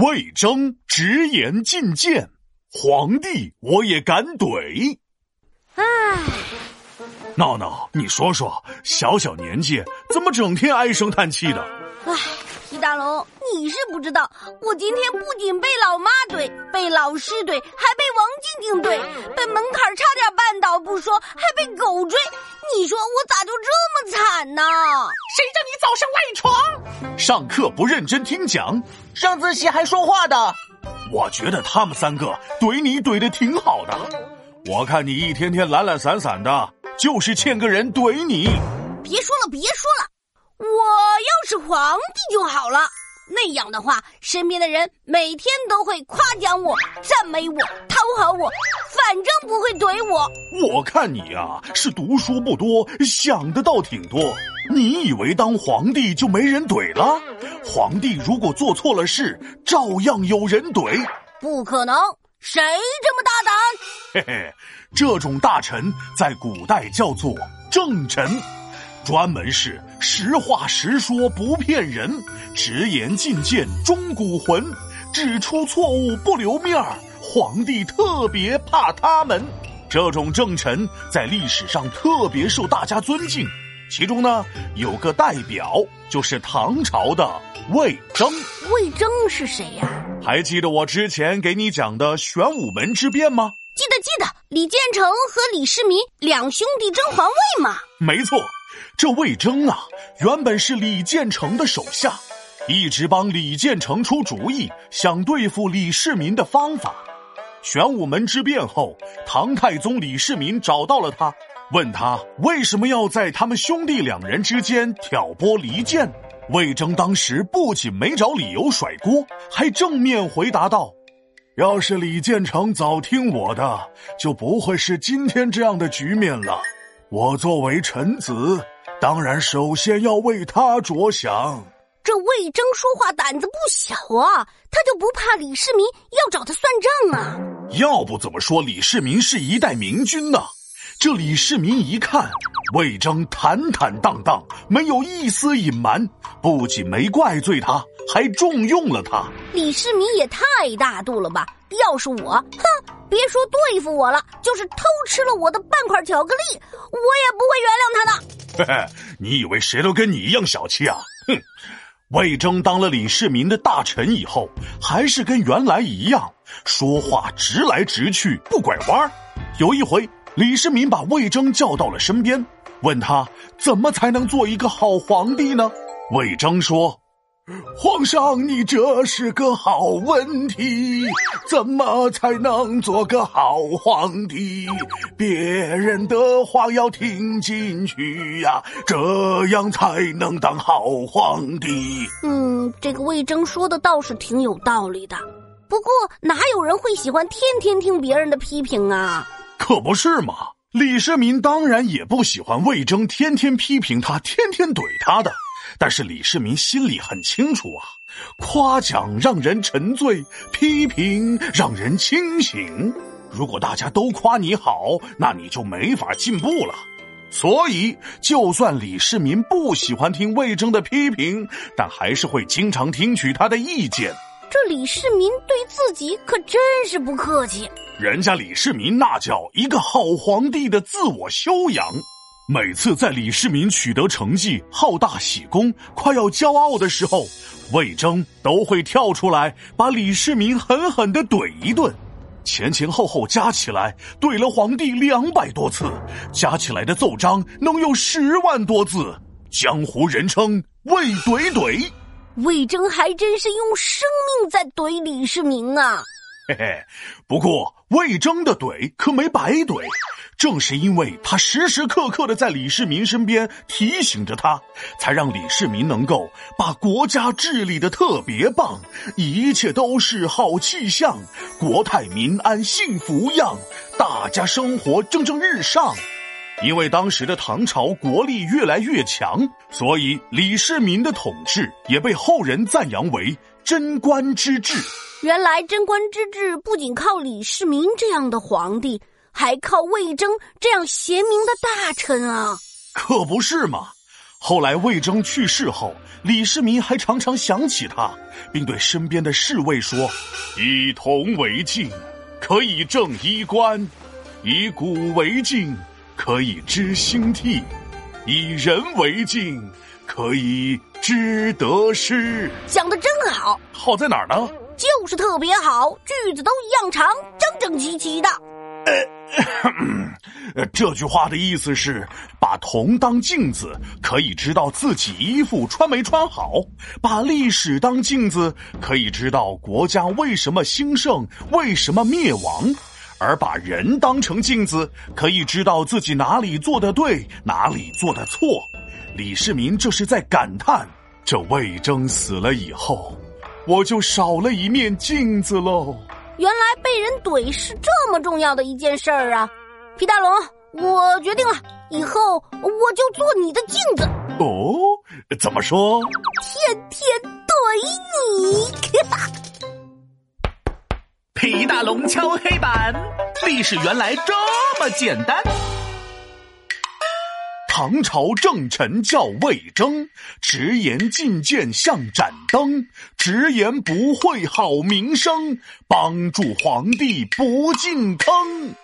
魏征直言进谏，皇帝我也敢怼。唉，闹闹，你说说，小小年纪怎么整天唉声叹气的？唉，皮大龙，你是不知道，我今天不仅被老妈怼，被老师怼，还被王静静怼，被门槛差点绊倒不说，还被狗追。你说我咋就这么惨呢？谁叫你早上赖床？上课不认真听讲，上自习还说话的。我觉得他们三个怼你怼的挺好的。我看你一天天懒懒散散的，就是欠个人怼你。别说了，别说了，我要是皇帝就好了。那样的话，身边的人每天都会夸奖我、赞美我、讨好我，反正不会怼我。我看你呀，是读书不多，想的倒挺多。你以为当皇帝就没人怼了？皇帝如果做错了事，照样有人怼。不可能，谁这么大胆？嘿嘿，这种大臣在古代叫做正臣。专门是实话实说不骗人，直言进谏忠骨魂，指出错误不留面儿。皇帝特别怕他们，这种正臣在历史上特别受大家尊敬。其中呢，有个代表就是唐朝的魏征。魏征是谁呀？还记得我之前给你讲的玄武门之变吗？记得记得，李建成和李世民两兄弟争皇位嘛。没错。这魏征啊，原本是李建成的手下，一直帮李建成出主意，想对付李世民的方法。玄武门之变后，唐太宗李世民找到了他，问他为什么要在他们兄弟两人之间挑拨离间。魏征当时不仅没找理由甩锅，还正面回答道：“要是李建成早听我的，就不会是今天这样的局面了。我作为臣子。”当然，首先要为他着想。这魏征说话胆子不小啊，他就不怕李世民要找他算账啊？要不怎么说李世民是一代明君呢？这李世民一看魏征坦坦荡荡，没有一丝隐瞒，不仅没怪罪他，还重用了他。李世民也太大度了吧！要是我，哼，别说对付我了，就是偷吃了我的半块巧克力，我也不会原谅他的。嘿嘿，你以为谁都跟你一样小气啊？哼！魏征当了李世民的大臣以后，还是跟原来一样，说话直来直去，不拐弯。有一回，李世民把魏征叫到了身边，问他怎么才能做一个好皇帝呢？魏征说。皇上，你这是个好问题，怎么才能做个好皇帝？别人的话要听进去呀，这样才能当好皇帝。嗯，这个魏征说的倒是挺有道理的，不过哪有人会喜欢天天听别人的批评啊？可不是嘛！李世民当然也不喜欢魏征天天批评他，天天怼他的。但是李世民心里很清楚啊，夸奖让人沉醉，批评让人清醒。如果大家都夸你好，那你就没法进步了。所以，就算李世民不喜欢听魏征的批评，但还是会经常听取他的意见。这李世民对自己可真是不客气。人家李世民那叫一个好皇帝的自我修养。每次在李世民取得成绩、好大喜功、快要骄傲的时候，魏征都会跳出来把李世民狠狠的怼一顿，前前后后加起来怼了皇帝两百多次，加起来的奏章能有十万多字，江湖人称“魏怼怼”。魏征还真是用生命在怼李世民啊！嘿嘿，不过魏征的怼可没白怼。正是因为他时时刻刻的在李世民身边提醒着他，才让李世民能够把国家治理的特别棒，一切都是好气象，国泰民安，幸福样，大家生活蒸蒸日上。因为当时的唐朝国力越来越强，所以李世民的统治也被后人赞扬为贞观之治。原来贞观之治不仅靠李世民这样的皇帝。还靠魏征这样贤明的大臣啊，可不是嘛！后来魏征去世后，李世民还常常想起他，并对身边的侍卫说：“以铜为镜，可以正衣冠；以古为镜，可以知兴替；以人为镜，可以知得失。”想的真好，好在哪儿呢？就是特别好，句子都一样长，整整齐齐的。这句话的意思是，把铜当镜子，可以知道自己衣服穿没穿好；把历史当镜子，可以知道国家为什么兴盛，为什么灭亡；而把人当成镜子，可以知道自己哪里做的对，哪里做的错。李世民这是在感叹：这魏征死了以后，我就少了一面镜子喽。原来被人怼是这么重要的一件事儿啊！皮大龙，我决定了，以后我就做你的镜子。哦，怎么说？天天怼你！皮大龙敲黑板，历史原来这么简单。唐朝正臣叫魏征，直言进谏像盏灯，直言不讳好名声，帮助皇帝不进坑。